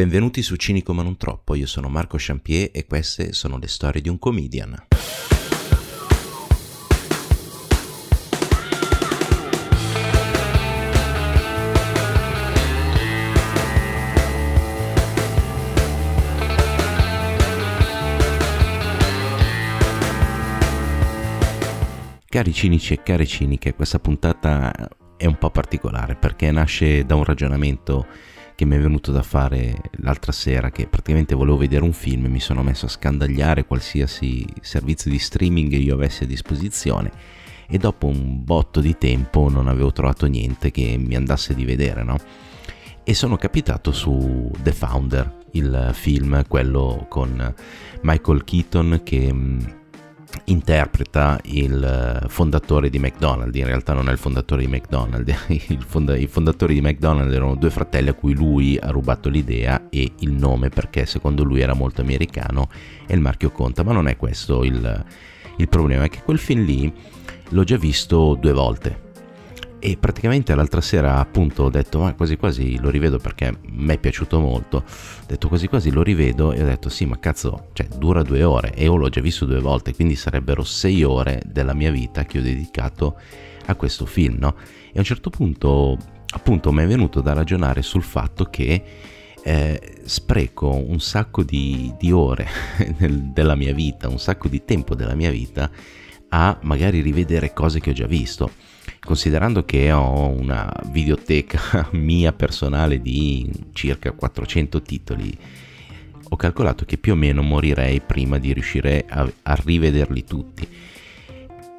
Benvenuti su Cinico ma non troppo, io sono Marco Champier e queste sono le storie di un comedian. Cari cinici e care ciniche, questa puntata è un po' particolare perché nasce da un ragionamento che mi è venuto da fare l'altra sera, che praticamente volevo vedere un film e mi sono messo a scandagliare qualsiasi servizio di streaming io avessi a disposizione e dopo un botto di tempo non avevo trovato niente che mi andasse di vedere, no? E sono capitato su The Founder, il film, quello con Michael Keaton che mm, interpreta il eh, fondatore di McDonald's, in realtà non è il fondatore di McDonald's, fonda- i fondatori di McDonald's erano due fratelli a cui lui ha rubato l'idea e il nome perché secondo lui era molto americano e il marchio conta, ma non è questo il, il problema, è che quel film lì l'ho già visto due volte e praticamente l'altra sera appunto ho detto ma quasi quasi lo rivedo perché mi è piaciuto molto. Ho detto quasi quasi lo rivedo e ho detto sì ma cazzo cioè dura due ore e io l'ho già visto due volte quindi sarebbero sei ore della mia vita che ho dedicato a questo film no? E a un certo punto appunto mi è venuto da ragionare sul fatto che eh, spreco un sacco di, di ore della mia vita un sacco di tempo della mia vita a magari rivedere cose che ho già visto considerando che ho una videoteca mia personale di circa 400 titoli, ho calcolato che più o meno morirei prima di riuscire a, a rivederli tutti.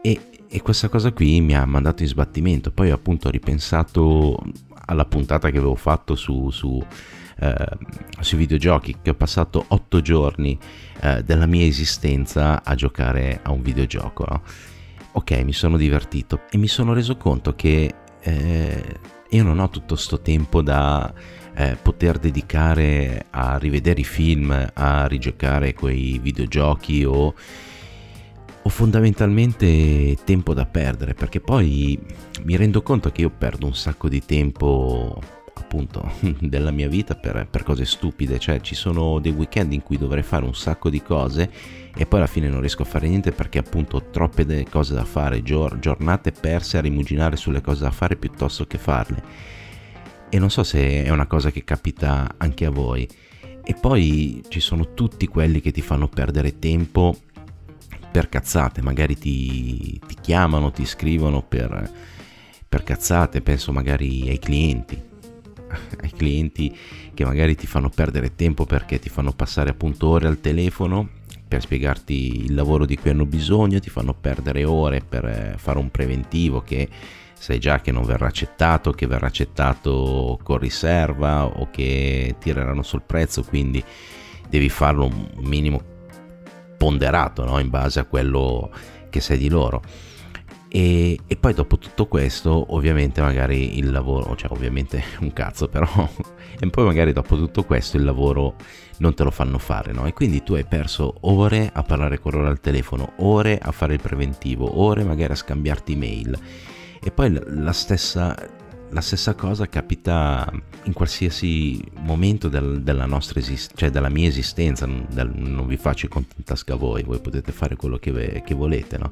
E, e, questa cosa qui mi ha mandato in sbattimento. Poi appunto ho ripensato alla puntata che avevo fatto su, su eh, sui videogiochi, che ho passato 8 giorni eh, della mia esistenza a giocare a un videogioco. No? Ok, mi sono divertito e mi sono reso conto che eh, io non ho tutto sto tempo da eh, poter dedicare a rivedere i film, a rigiocare quei videogiochi o, o fondamentalmente tempo da perdere, perché poi mi rendo conto che io perdo un sacco di tempo appunto della mia vita per, per, cose stupide, cioè ci sono dei weekend in cui dovrei fare un sacco di cose e poi alla fine non riesco a fare niente perché appunto ho troppe cose da fare, giornate perse a rimuginare sulle cose da fare piuttosto che farle. E non so se è una cosa che capita anche a voi. E poi ci sono tutti quelli che ti fanno perdere tempo per cazzate, magari ti, ti chiamano, ti scrivono per, per cazzate, penso magari ai clienti ai clienti che magari ti fanno perdere tempo perché ti fanno passare appunto ore al telefono per spiegarti il lavoro di cui hanno bisogno, ti fanno perdere ore per eh, fare un preventivo che sai già che non verrà accettato, che verrà accettato con riserva o che tireranno sul prezzo, quindi devi farlo un minimo ponderato no? in base a quello che sai di loro. E, e, poi dopo tutto questo, ovviamente magari il lavoro, cioè ovviamente un cazzo però, e poi magari dopo tutto questo il lavoro non te lo fanno fare, no? E quindi tu hai perso ore a parlare con loro al telefono, ore a fare il preventivo, ore magari a scambiarti mail. E poi la stessa, la stessa cosa capita in qualsiasi momento del, della nostra esistenza, cioè della mia esistenza, del, non vi faccio i conti in tasca voi, voi potete fare quello che, che volete, no?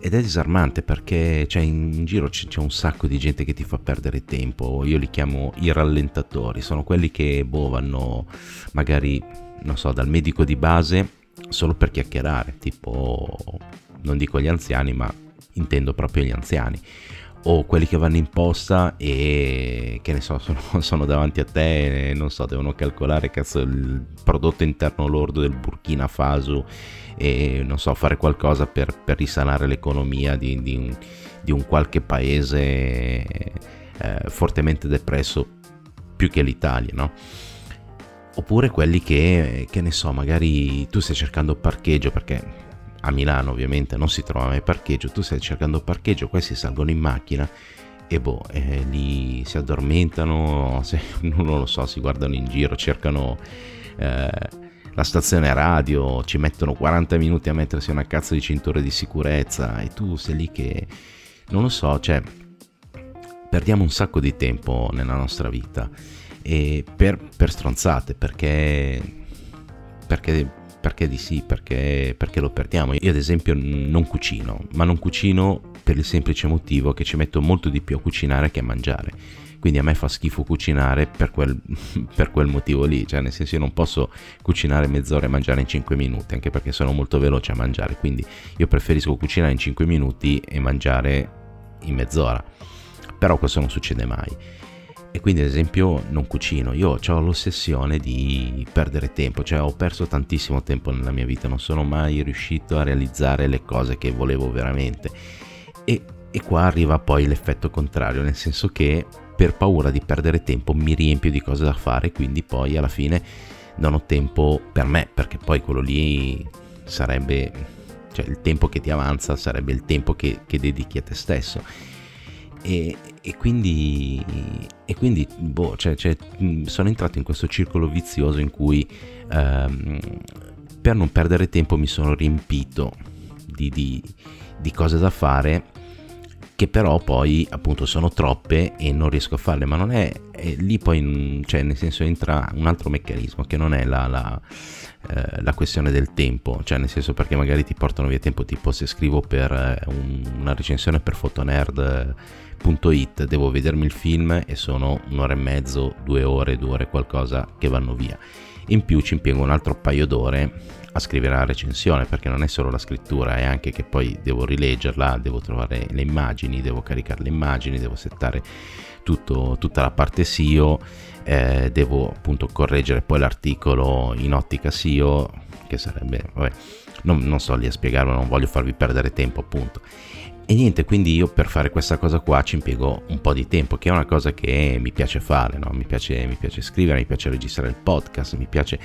Ed è disarmante perché cioè, in giro c'è un sacco di gente che ti fa perdere tempo, io li chiamo i rallentatori, sono quelli che boh, vanno magari, non so, dal medico di base solo per chiacchierare, tipo, non dico gli anziani, ma intendo proprio gli anziani o quelli che vanno in posta e che ne so, sono, sono davanti a te e non so, devono calcolare cazzo, il prodotto interno lordo del Burkina Faso e non so, fare qualcosa per, per risanare l'economia di, di, un, di, un, qualche paese eh, fortemente depresso più che l'Italia, no? Oppure quelli che, che ne so, magari tu stai cercando parcheggio perché a Milano ovviamente non si trova mai parcheggio, tu stai cercando parcheggio, questi salgono in macchina e boh, eh, lì si addormentano, se, non lo so, si guardano in giro, cercano eh, la stazione radio, ci mettono 40 minuti a mettersi una cazzo di cintura di sicurezza e tu sei lì che, non lo so, cioè, perdiamo un sacco di tempo nella nostra vita per, per stronzate perché, perché, perché di sì, perché, perché lo perdiamo. Io ad esempio non cucino, ma non cucino per il semplice motivo che ci metto molto di più a cucinare che a mangiare quindi a me fa schifo cucinare per quel, per quel motivo lì, cioè nel senso io non posso cucinare mezz'ora e mangiare in 5 minuti, anche perché sono molto veloce a mangiare, quindi io preferisco cucinare in 5 minuti e mangiare in mezz'ora, però questo non succede mai. E quindi ad esempio non cucino, io ho l'ossessione di perdere tempo, cioè ho perso tantissimo tempo nella mia vita, non sono mai riuscito a realizzare le cose che volevo veramente. E, e qua arriva poi l'effetto contrario, nel senso che per paura di perdere tempo mi riempio di cose da fare, quindi poi alla fine non ho tempo per me, perché poi quello lì sarebbe, cioè il tempo che ti avanza sarebbe il tempo che, che dedichi a te stesso. E, e quindi, quindi boh, cioè, cioè, sono entrato in questo circolo vizioso in cui ehm, per non perdere tempo mi sono riempito di, di, di cose da fare che però poi appunto sono troppe e non riesco a farle, ma non è, è lì poi, cioè nel senso entra un altro meccanismo che non è la, la, eh, la, questione del tempo, cioè nel senso perché magari ti portano via tempo, tipo se scrivo per eh, un, una recensione per fotonerd.it devo vedermi il film e sono un'ora e mezzo, due ore, due ore qualcosa che vanno via. In più ci impiego un altro paio d'ore a scrivere la recensione perché non è solo la scrittura, è anche che poi devo rileggerla, devo trovare le immagini, devo caricare le immagini, devo settare tutto, tutta la parte SEO, eh, devo appunto correggere poi l'articolo in ottica SEO, che sarebbe, vabbè, non, non sto lì a spiegarlo, non voglio farvi perdere tempo appunto. E niente, quindi io per fare questa cosa qua ci impiego un po' di tempo, che è una cosa che mi piace fare, no? mi, piace, mi piace scrivere, mi piace registrare il podcast, mi piace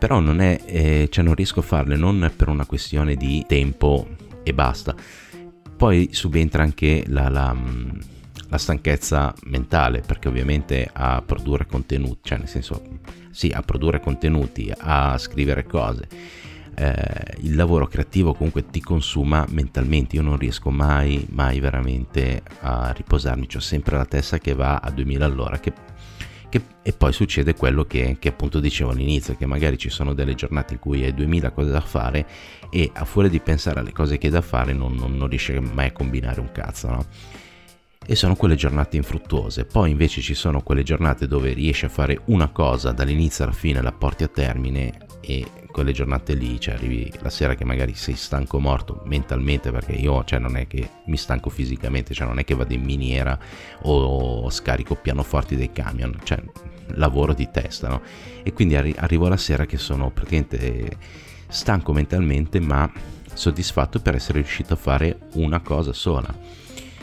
però non è, eh, cioè non riesco a farle non per una questione di tempo e basta. Poi subentra anche la, la, mm, la stanchezza mentale, perché ovviamente a produrre contenuti, cioè nel senso, sì, a produrre contenuti, a scrivere cose, eh, il lavoro creativo comunque ti consuma mentalmente. Io non riesco mai, mai veramente a riposarmi. Ho sempre la testa che va a 2000 all'ora, che che, e poi succede quello che, che, appunto dicevo all'inizio, che magari ci sono delle giornate in cui hai 2000 cose da fare e a fuori di pensare alle cose che hai da fare non, non, non riesci mai a combinare un cazzo, no? E sono quelle giornate infruttuose. Poi invece ci sono quelle giornate dove riesci a fare una cosa dall'inizio alla fine, la porti a termine e quelle giornate lì, cioè arrivi la sera che magari sei stanco morto mentalmente, perché io cioè, non è che mi stanco fisicamente, cioè non è che vado in miniera o scarico pianoforti dei camion, cioè lavoro di testa, no? E quindi arri- arrivo la sera che sono praticamente stanco mentalmente, ma soddisfatto per essere riuscito a fare una cosa sola.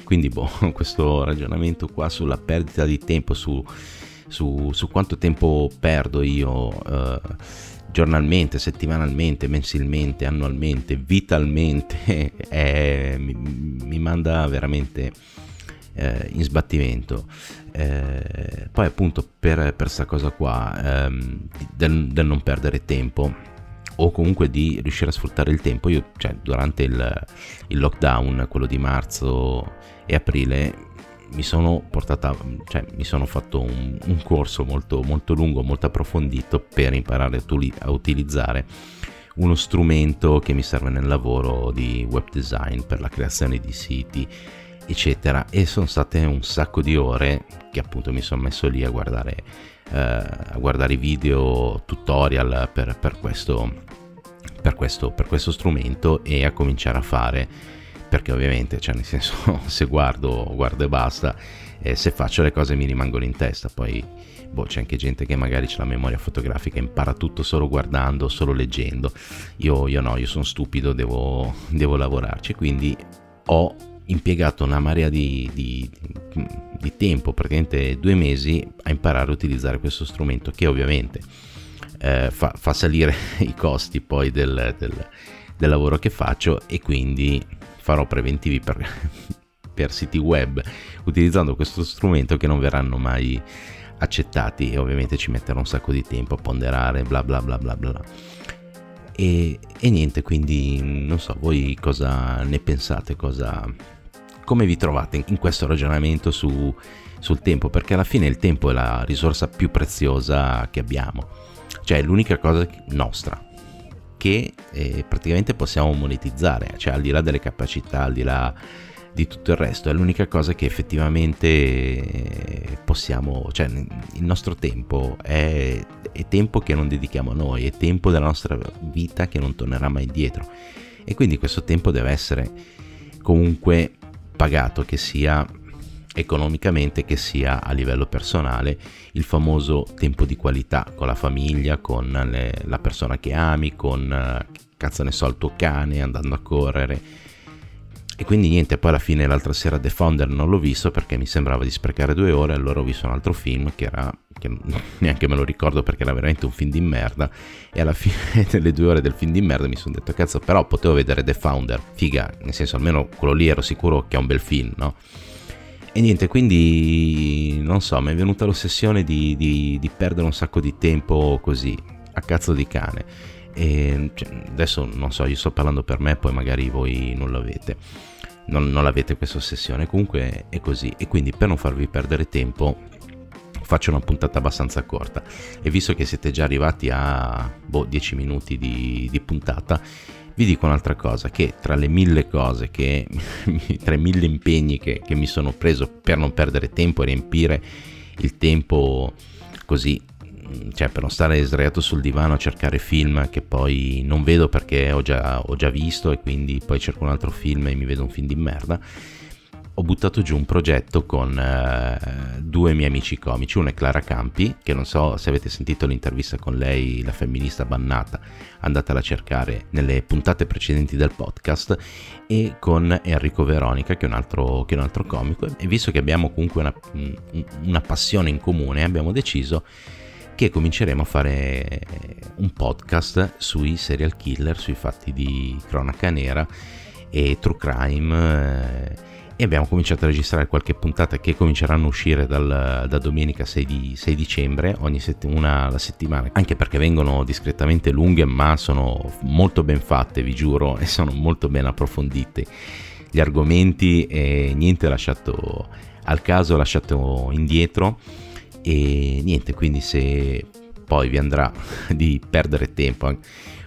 Quindi, boh, questo ragionamento qua sulla perdita di tempo, su, su, su quanto tempo perdo io. Uh, giornalmente, settimanalmente, mensilmente, annualmente, vitalmente, è, mi, mi, manda veramente eh, in sbattimento. Eh, poi appunto per questa cosa qua ehm, del, del, non perdere tempo o comunque di riuscire a sfruttare il tempo, io cioè, durante il, il lockdown, quello di marzo e aprile, mi sono portata, cioè mi sono fatto un, un corso molto, molto lungo, molto approfondito per imparare a utilizzare uno strumento che mi serve nel lavoro di web design per la creazione di siti eccetera. E sono state un sacco di ore che appunto mi sono messo lì a guardare eh, a guardare video tutorial per, per, questo, per, questo, per questo strumento e a cominciare a fare perché ovviamente, cioè nel senso, se guardo, guardo e basta, eh, se faccio le cose mi rimangono in testa, poi boh, c'è anche gente che magari ha la memoria fotografica, impara tutto solo guardando, solo leggendo, io, io no, io sono stupido, devo, devo lavorarci, quindi ho impiegato una marea di, di, di, tempo, praticamente due mesi, a imparare a utilizzare questo strumento che ovviamente eh, fa, fa, salire i costi poi del, del, del lavoro che faccio e quindi farò preventivi per, per siti web utilizzando questo strumento che non verranno mai accettati. E ovviamente ci metterò un sacco di tempo a ponderare bla bla bla bla bla. E, e niente quindi non so voi cosa ne pensate? Cosa, come vi trovate in questo ragionamento su, sul tempo? Perché alla fine il tempo è la risorsa più preziosa che abbiamo, cioè è l'unica cosa nostra che eh, praticamente possiamo monetizzare, cioè al di là delle capacità, al di là di tutto il resto, è l'unica cosa che effettivamente eh, possiamo, cioè il nostro tempo è, è tempo che non dedichiamo a noi, è tempo della nostra vita che non tornerà mai indietro. E quindi questo tempo deve essere comunque pagato, che sia economicamente che sia a livello personale il famoso tempo di qualità con la famiglia, con le, la persona che ami, con eh, cazzo ne so il tuo cane andando a correre e quindi niente, poi alla fine l'altra sera The Founder non l'ho visto perché mi sembrava di sprecare due ore, allora ho visto un altro film che era, che neanche me lo ricordo perché era veramente un film di merda e alla fine delle due ore del film di merda mi sono detto cazzo però potevo vedere The Founder, figa, nel senso almeno quello lì ero sicuro che è un bel film, no? E niente, quindi non so, mi è venuta l'ossessione di, di, di perdere un sacco di tempo così, a cazzo di cane e cioè, adesso non so, io sto parlando per me, poi magari voi non l'avete. Non, non l'avete questa ossessione, comunque è così. E quindi per non farvi perdere tempo faccio una puntata abbastanza corta. E visto che siete già arrivati a boh, 10 minuti di, di puntata, vi dico un'altra cosa, che tra le mille cose, che, tra i mille impegni che, che mi sono preso per non perdere tempo e riempire il tempo così cioè per non stare sdraiato sul divano a cercare film che poi non vedo perché ho già, ho già visto e quindi poi cerco un altro film e mi vedo un film di merda ho buttato giù un progetto con eh, due miei amici comici, uno è Clara Campi, che non so se avete sentito l'intervista con lei, la femminista bannata, andatela a cercare nelle puntate precedenti del podcast, e con Enrico Veronica, che è un altro, è un altro comico, e visto che abbiamo comunque una, una passione in comune, abbiamo deciso che cominceremo a fare un podcast sui serial killer, sui fatti di cronaca nera e true crime eh, e abbiamo cominciato a registrare qualche puntata che cominceranno a uscire dal, da domenica 6, di, 6 dicembre, ogni settimana alla settimana, anche perché vengono discretamente lunghe ma sono molto ben fatte, vi giuro, e sono molto ben approfondite gli argomenti e niente lasciato al caso, lasciato indietro. E niente, quindi se poi vi andrà di perdere tempo eh,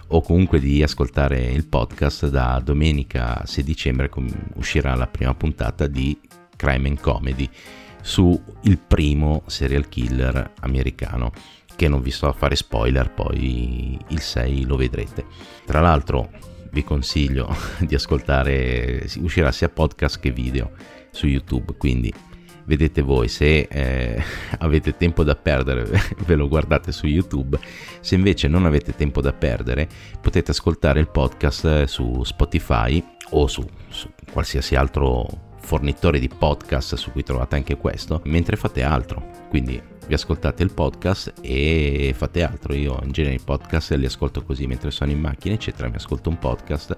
o comunque di ascoltare il podcast, da domenica 6 dicembre uscirà la prima puntata di Crime and Comedy su il primo serial killer americano che non vi sto a fare spoiler, poi il 6 lo vedrete. Tra l'altro vi consiglio di ascoltare, uscirà sia podcast che video su YouTube, quindi vedete voi, se eh, avete tempo da perdere ve lo guardate su YouTube, se invece non avete tempo da perdere potete ascoltare il podcast eh, su Spotify o su, su qualsiasi altro fornitore di podcast su cui trovate anche questo, mentre fate altro. Quindi vi ascoltate il podcast e fate altro. Io in genere i podcast li ascolto così mentre sono in macchina, eccetera. Mi ascolto un podcast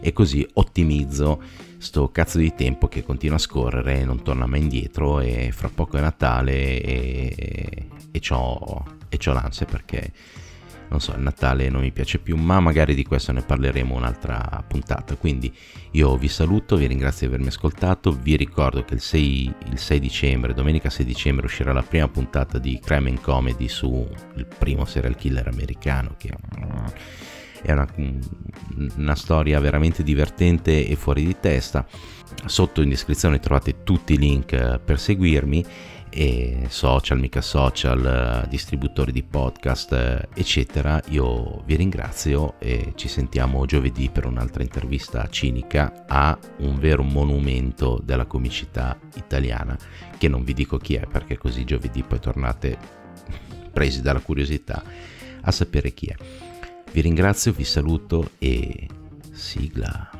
e così ottimizzo sto cazzo di tempo che continua a scorrere e non torna mai indietro. E fra poco è Natale e, e, c'ho, e c'ho l'ansia perché non so, il Natale non mi piace più, ma magari di questo ne parleremo un'altra puntata. Quindi io vi saluto, vi ringrazio di avermi ascoltato, vi ricordo che il 6, il 6 dicembre, domenica 6 dicembre, uscirà la prima puntata di Crime and Comedy su il primo serial killer americano che è una, una storia veramente divertente e fuori di testa. Sotto in descrizione trovate tutti i link per seguirmi e social, mica social, distributori di podcast, eccetera. Io vi ringrazio e ci sentiamo giovedì per un'altra intervista cinica a un vero monumento della comicità italiana, che non vi dico chi è perché così giovedì poi tornate presi dalla curiosità a sapere chi è. Vi ringrazio, vi saluto e sigla.